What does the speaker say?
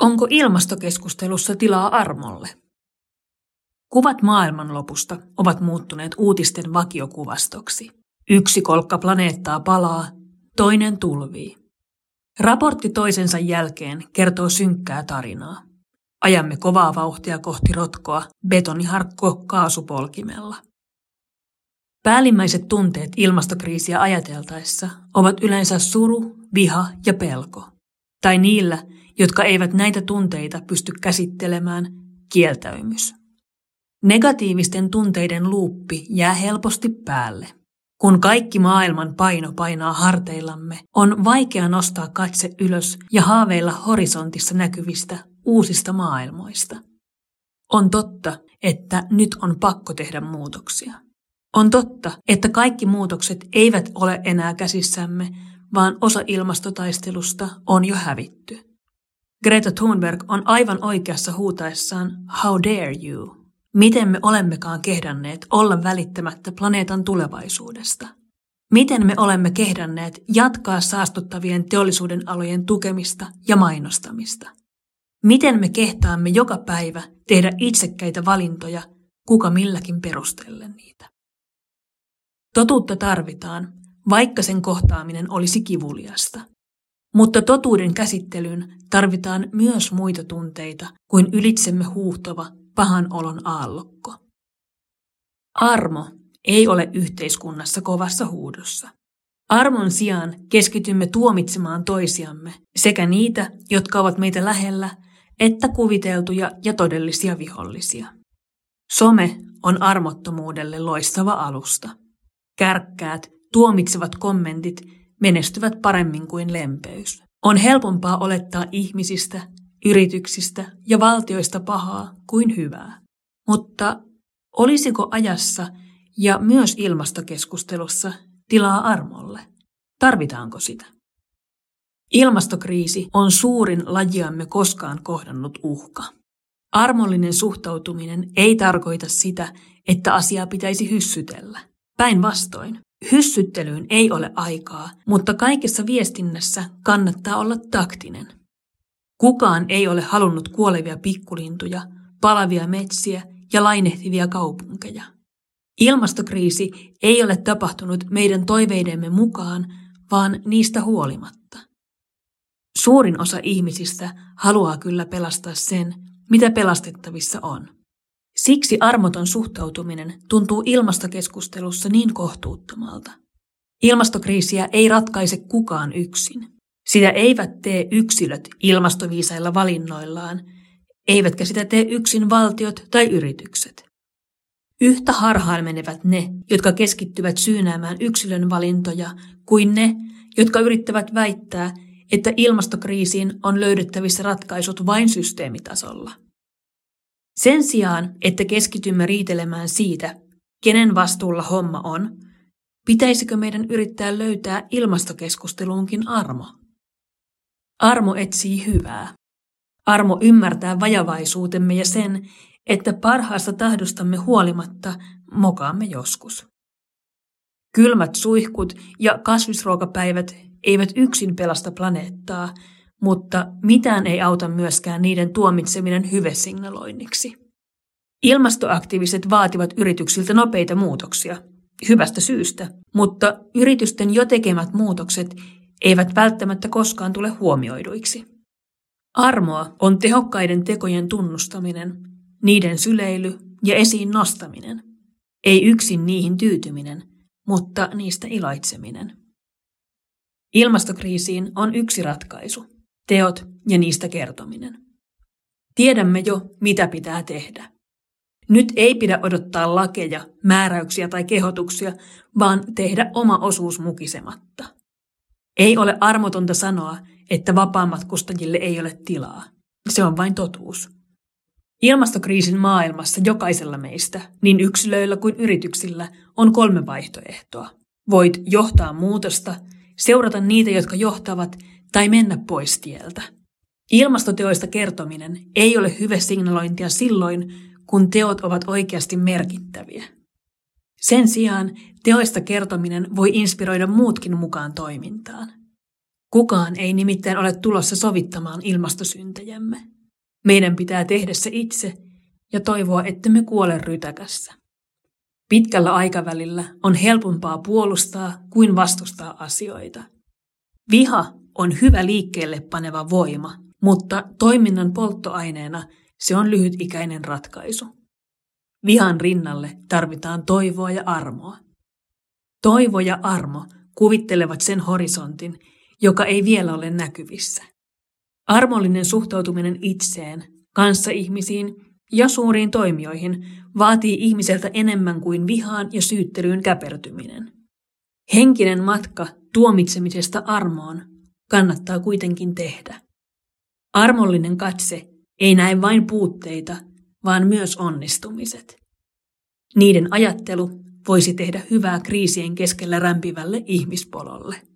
Onko ilmastokeskustelussa tilaa armolle? Kuvat maailmanlopusta ovat muuttuneet uutisten vakiokuvastoksi. Yksi kolkka planeettaa palaa, toinen tulvii. Raportti toisensa jälkeen kertoo synkkää tarinaa. Ajamme kovaa vauhtia kohti rotkoa betoniharkko kaasupolkimella. Päällimmäiset tunteet ilmastokriisiä ajateltaessa ovat yleensä suru, viha ja pelko. Tai niillä, jotka eivät näitä tunteita pysty käsittelemään, kieltäymys. Negatiivisten tunteiden luuppi jää helposti päälle. Kun kaikki maailman paino painaa harteillamme, on vaikea nostaa katse ylös ja haaveilla horisontissa näkyvistä uusista maailmoista. On totta, että nyt on pakko tehdä muutoksia. On totta, että kaikki muutokset eivät ole enää käsissämme, vaan osa ilmastotaistelusta on jo hävitty. Greta Thunberg on aivan oikeassa huutaessaan How dare you? Miten me olemmekaan kehdanneet olla välittämättä planeetan tulevaisuudesta? Miten me olemme kehdanneet jatkaa saastuttavien teollisuuden alojen tukemista ja mainostamista? Miten me kehtaamme joka päivä tehdä itsekkäitä valintoja, kuka milläkin perustellen niitä? Totuutta tarvitaan, vaikka sen kohtaaminen olisi kivuliasta. Mutta totuuden käsittelyyn tarvitaan myös muita tunteita kuin ylitsemme huuhtova pahan olon aallokko. Armo ei ole yhteiskunnassa kovassa huudossa. Armon sijaan keskitymme tuomitsemaan toisiamme, sekä niitä, jotka ovat meitä lähellä, että kuviteltuja ja todellisia vihollisia. Some on armottomuudelle loistava alusta. Kärkkäät, tuomitsevat kommentit menestyvät paremmin kuin lempeys. On helpompaa olettaa ihmisistä, yrityksistä ja valtioista pahaa kuin hyvää. Mutta olisiko ajassa ja myös ilmastokeskustelussa tilaa armolle? Tarvitaanko sitä? Ilmastokriisi on suurin lajiamme koskaan kohdannut uhka. Armollinen suhtautuminen ei tarkoita sitä, että asiaa pitäisi hyssytellä. Päinvastoin, hyssyttelyyn ei ole aikaa, mutta kaikessa viestinnässä kannattaa olla taktinen. Kukaan ei ole halunnut kuolevia pikkulintuja, palavia metsiä ja lainehtivia kaupunkeja. Ilmastokriisi ei ole tapahtunut meidän toiveidemme mukaan, vaan niistä huolimatta. Suurin osa ihmisistä haluaa kyllä pelastaa sen, mitä pelastettavissa on. Siksi armoton suhtautuminen tuntuu ilmastokeskustelussa niin kohtuuttomalta. Ilmastokriisiä ei ratkaise kukaan yksin. Sitä eivät tee yksilöt ilmastoviisailla valinnoillaan, eivätkä sitä tee yksin valtiot tai yritykset. Yhtä harhaan menevät ne, jotka keskittyvät syynäämään yksilön valintoja, kuin ne, jotka yrittävät väittää, että ilmastokriisiin on löydettävissä ratkaisut vain systeemitasolla. Sen sijaan, että keskitymme riitelemään siitä, kenen vastuulla homma on, pitäisikö meidän yrittää löytää ilmastokeskusteluunkin armo? Armo etsii hyvää. Armo ymmärtää vajavaisuutemme ja sen, että parhaasta tahdostamme huolimatta mokaamme joskus. Kylmät suihkut ja kasvisruokapäivät eivät yksin pelasta planeettaa, mutta mitään ei auta myöskään niiden tuomitseminen hyvesignaloinniksi. Ilmastoaktiiviset vaativat yrityksiltä nopeita muutoksia, hyvästä syystä, mutta yritysten jo tekemät muutokset eivät välttämättä koskaan tule huomioiduiksi. Armoa on tehokkaiden tekojen tunnustaminen, niiden syleily ja esiin nostaminen. Ei yksin niihin tyytyminen, mutta niistä iloitseminen. Ilmastokriisiin on yksi ratkaisu, teot ja niistä kertominen. Tiedämme jo, mitä pitää tehdä. Nyt ei pidä odottaa lakeja, määräyksiä tai kehotuksia, vaan tehdä oma osuus mukisematta. Ei ole armotonta sanoa, että vapaamatkustajille ei ole tilaa. Se on vain totuus. Ilmastokriisin maailmassa jokaisella meistä, niin yksilöillä kuin yrityksillä, on kolme vaihtoehtoa. Voit johtaa muutosta, seurata niitä, jotka johtavat, tai mennä pois tieltä. Ilmastoteoista kertominen ei ole hyvä signalointia silloin, kun teot ovat oikeasti merkittäviä. Sen sijaan teoista kertominen voi inspiroida muutkin mukaan toimintaan. Kukaan ei nimittäin ole tulossa sovittamaan ilmastosyntejämme. Meidän pitää tehdä se itse ja toivoa, että me kuole rytäkässä. Pitkällä aikavälillä on helpompaa puolustaa kuin vastustaa asioita. Viha on hyvä liikkeelle paneva voima, mutta toiminnan polttoaineena se on lyhytikäinen ratkaisu. Vihan rinnalle tarvitaan toivoa ja armoa. Toivo ja armo kuvittelevat sen horisontin, joka ei vielä ole näkyvissä. Armollinen suhtautuminen itseen, kanssaihmisiin ja suuriin toimijoihin vaatii ihmiseltä enemmän kuin vihaan ja syyttelyyn käpertyminen. Henkinen matka tuomitsemisesta armoon kannattaa kuitenkin tehdä. Armollinen katse ei näe vain puutteita, vaan myös onnistumiset. Niiden ajattelu voisi tehdä hyvää kriisien keskellä rämpivälle ihmispololle.